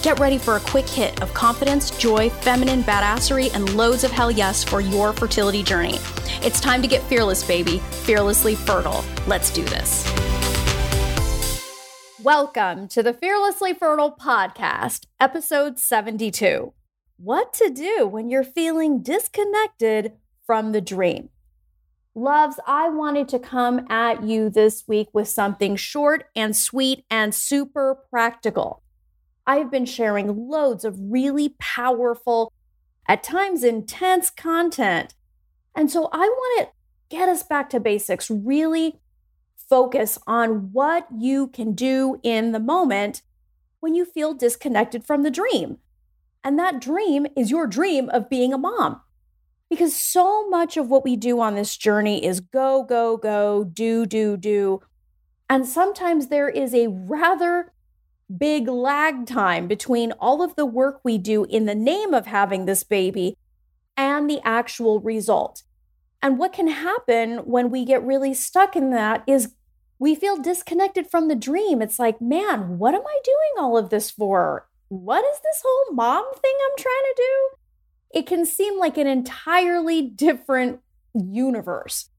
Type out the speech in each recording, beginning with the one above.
Get ready for a quick hit of confidence, joy, feminine badassery, and loads of hell yes for your fertility journey. It's time to get fearless, baby, fearlessly fertile. Let's do this. Welcome to the Fearlessly Fertile podcast, episode 72. What to do when you're feeling disconnected from the dream. Loves, I wanted to come at you this week with something short and sweet and super practical. I've been sharing loads of really powerful, at times intense content. And so I want to get us back to basics, really focus on what you can do in the moment when you feel disconnected from the dream. And that dream is your dream of being a mom. Because so much of what we do on this journey is go, go, go, do, do, do. And sometimes there is a rather big lag time between all of the work we do in the name of having this baby and the actual result. And what can happen when we get really stuck in that is we feel disconnected from the dream. It's like, man, what am I doing all of this for? What is this whole mom thing I'm trying to do? It can seem like an entirely different universe.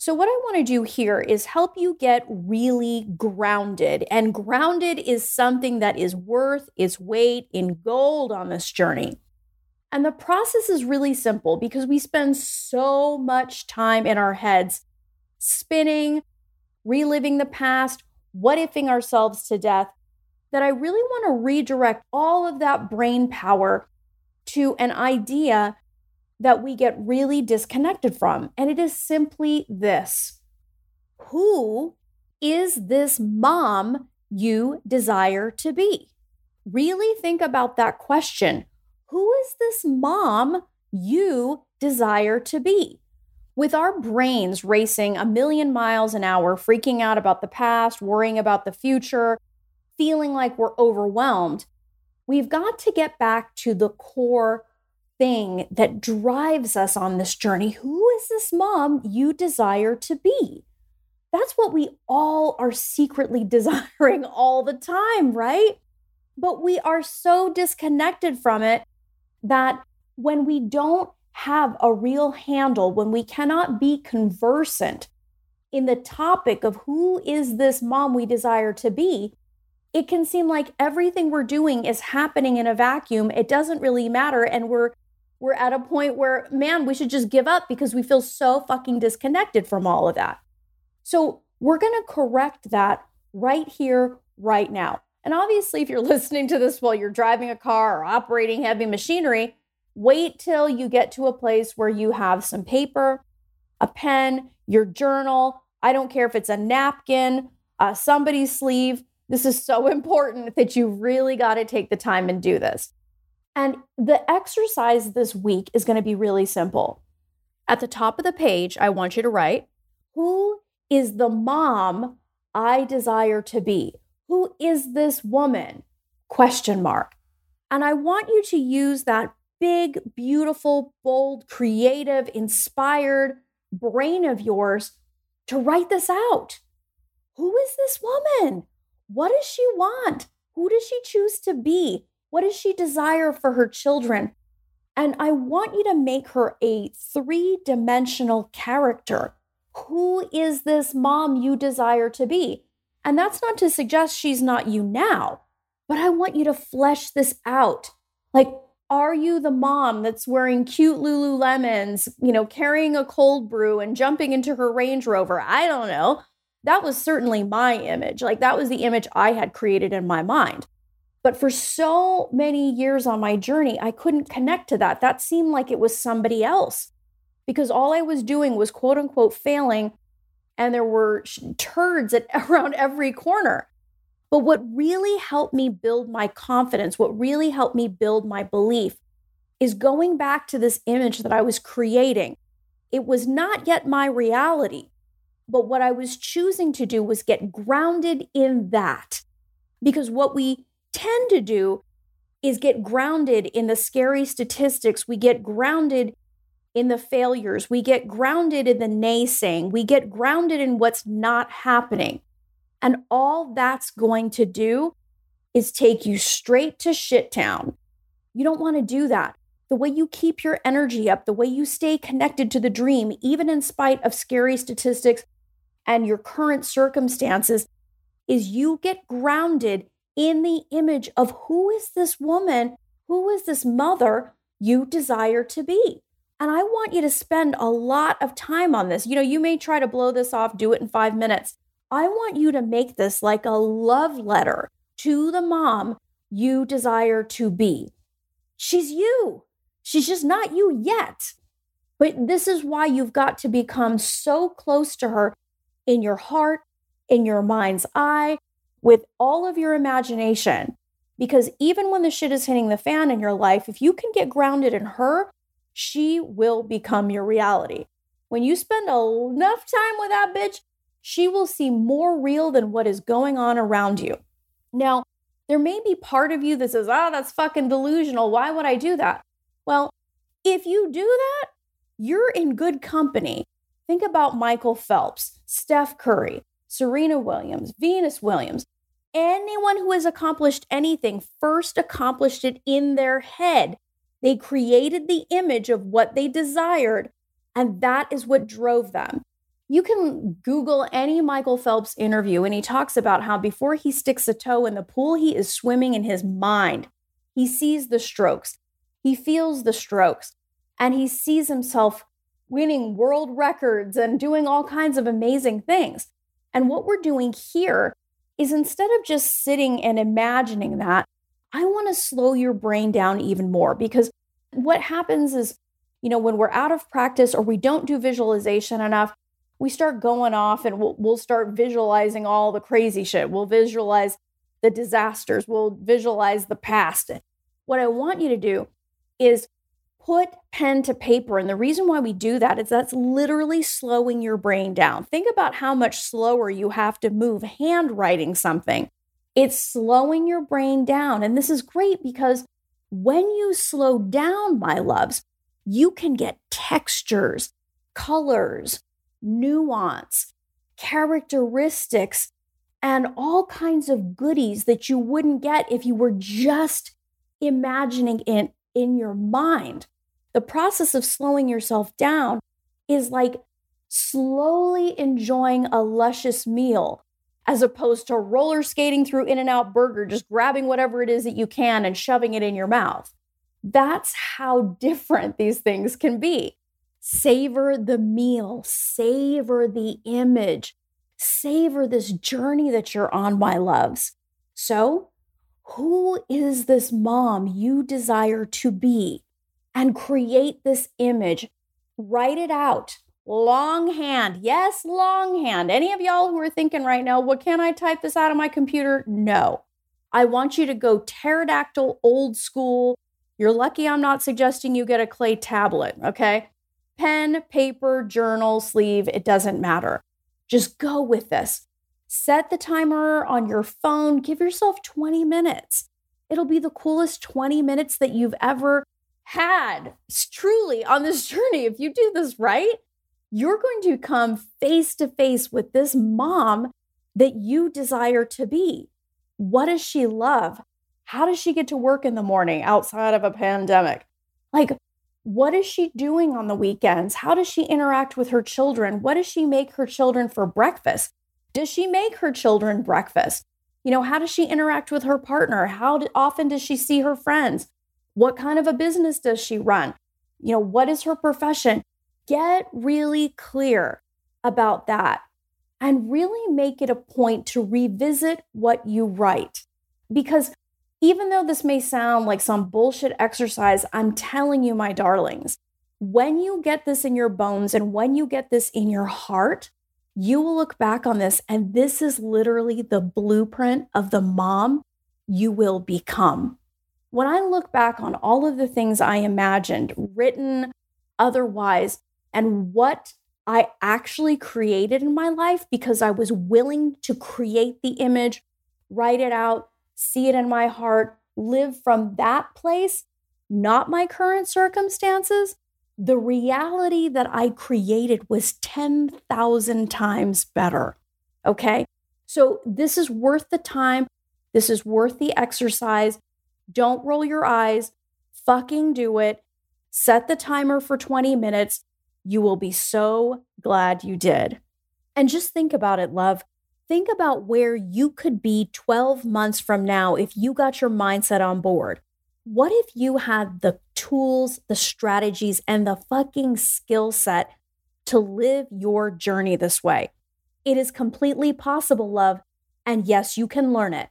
So, what I want to do here is help you get really grounded. And grounded is something that is worth its weight in gold on this journey. And the process is really simple because we spend so much time in our heads spinning, reliving the past, what ifing ourselves to death, that I really want to redirect all of that brain power to an idea that we get really disconnected from. And it is simply this Who is this mom you desire to be? Really think about that question. Who is this mom you desire to be? With our brains racing a million miles an hour, freaking out about the past, worrying about the future, feeling like we're overwhelmed, we've got to get back to the core thing that drives us on this journey. Who is this mom you desire to be? That's what we all are secretly desiring all the time, right? But we are so disconnected from it that when we don't have a real handle, when we cannot be conversant in the topic of who is this mom we desire to be, it can seem like everything we're doing is happening in a vacuum. It doesn't really matter. And we're we're at a point where, man, we should just give up because we feel so fucking disconnected from all of that. So we're gonna correct that right here, right now. And obviously, if you're listening to this while you're driving a car or operating heavy machinery, Wait till you get to a place where you have some paper, a pen, your journal. I don't care if it's a napkin, uh, somebody's sleeve. This is so important that you really got to take the time and do this. And the exercise this week is going to be really simple. At the top of the page, I want you to write Who is the mom I desire to be? Who is this woman? Question mark. And I want you to use that big, beautiful, bold, creative, inspired brain of yours to write this out. Who is this woman? What does she want? Who does she choose to be? What does she desire for her children? And I want you to make her a three dimensional character. Who is this mom you desire to be? And that's not to suggest she's not you now, but I want you to flesh this out. Like, are you the mom that's wearing cute Lululemons, you know, carrying a cold brew and jumping into her Range Rover? I don't know. That was certainly my image. Like that was the image I had created in my mind. But for so many years on my journey, I couldn't connect to that. That seemed like it was somebody else because all I was doing was quote unquote failing and there were turds at, around every corner. But what really helped me build my confidence, what really helped me build my belief, is going back to this image that I was creating. It was not yet my reality, but what I was choosing to do was get grounded in that. Because what we tend to do is get grounded in the scary statistics. We get grounded in the failures. We get grounded in the naysaying. We get grounded in what's not happening. And all that's going to do is take you straight to shit town. You don't want to do that. The way you keep your energy up, the way you stay connected to the dream, even in spite of scary statistics and your current circumstances, is you get grounded in the image of who is this woman, who is this mother you desire to be. And I want you to spend a lot of time on this. You know, you may try to blow this off, do it in five minutes. I want you to make this like a love letter to the mom you desire to be. She's you. She's just not you yet. But this is why you've got to become so close to her in your heart, in your mind's eye, with all of your imagination. Because even when the shit is hitting the fan in your life, if you can get grounded in her, she will become your reality. When you spend enough time with that bitch, she will seem more real than what is going on around you. Now, there may be part of you that says, oh, that's fucking delusional. Why would I do that? Well, if you do that, you're in good company. Think about Michael Phelps, Steph Curry, Serena Williams, Venus Williams. Anyone who has accomplished anything first accomplished it in their head. They created the image of what they desired, and that is what drove them. You can Google any Michael Phelps interview, and he talks about how before he sticks a toe in the pool, he is swimming in his mind. He sees the strokes, he feels the strokes, and he sees himself winning world records and doing all kinds of amazing things. And what we're doing here is instead of just sitting and imagining that, I want to slow your brain down even more because what happens is, you know, when we're out of practice or we don't do visualization enough, we start going off and we'll, we'll start visualizing all the crazy shit. We'll visualize the disasters. We'll visualize the past. What I want you to do is put pen to paper. And the reason why we do that is that's literally slowing your brain down. Think about how much slower you have to move handwriting something. It's slowing your brain down. And this is great because when you slow down, my loves, you can get textures, colors, nuance, characteristics, and all kinds of goodies that you wouldn't get if you were just imagining it in your mind. The process of slowing yourself down is like slowly enjoying a luscious meal as opposed to roller skating through In N Out Burger, just grabbing whatever it is that you can and shoving it in your mouth. That's how different these things can be. Savor the meal, savor the image, savor this journey that you're on, my loves. So, who is this mom you desire to be? And create this image. Write it out. Longhand. Yes, longhand. Any of y'all who are thinking right now, well, can I type this out of my computer? No. I want you to go pterodactyl old school. You're lucky I'm not suggesting you get a clay tablet, okay? pen, paper, journal, sleeve, it doesn't matter. Just go with this. Set the timer on your phone, give yourself 20 minutes. It'll be the coolest 20 minutes that you've ever had. Truly on this journey. If you do this right, you're going to come face to face with this mom that you desire to be. What does she love? How does she get to work in the morning outside of a pandemic? Like, what is she doing on the weekends? How does she interact with her children? What does she make her children for breakfast? Does she make her children breakfast? You know, how does she interact with her partner? How often does she see her friends? What kind of a business does she run? You know, what is her profession? Get really clear about that and really make it a point to revisit what you write. Because even though this may sound like some bullshit exercise, I'm telling you, my darlings, when you get this in your bones and when you get this in your heart, you will look back on this and this is literally the blueprint of the mom you will become. When I look back on all of the things I imagined, written, otherwise, and what I actually created in my life because I was willing to create the image, write it out, see it in my heart, live from that place, not my current circumstances, the reality that I created was 10,000 times better. Okay. So this is worth the time. This is worth the exercise. Don't roll your eyes. Fucking do it. Set the timer for 20 minutes. You will be so glad you did. And just think about it, love. Think about where you could be 12 months from now if you got your mindset on board. What if you had the tools, the strategies, and the fucking skill set to live your journey this way? It is completely possible, love. And yes, you can learn it.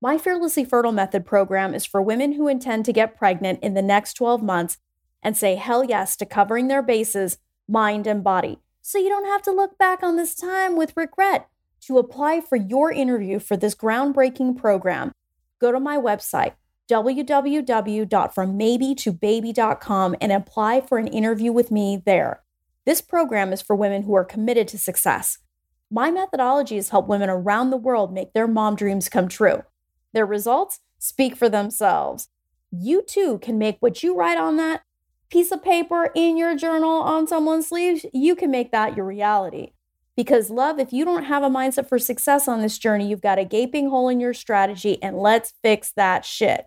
My Fearlessly Fertile Method program is for women who intend to get pregnant in the next 12 months and say hell yes to covering their bases, mind and body, so you don't have to look back on this time with regret. To apply for your interview for this groundbreaking program, go to my website, www.frommaybe2baby.com, and apply for an interview with me there. This program is for women who are committed to success. My methodology has helped women around the world make their mom dreams come true. Their results speak for themselves. You too can make what you write on that piece of paper in your journal on someone's sleeve, you can make that your reality. Because, love, if you don't have a mindset for success on this journey, you've got a gaping hole in your strategy, and let's fix that shit.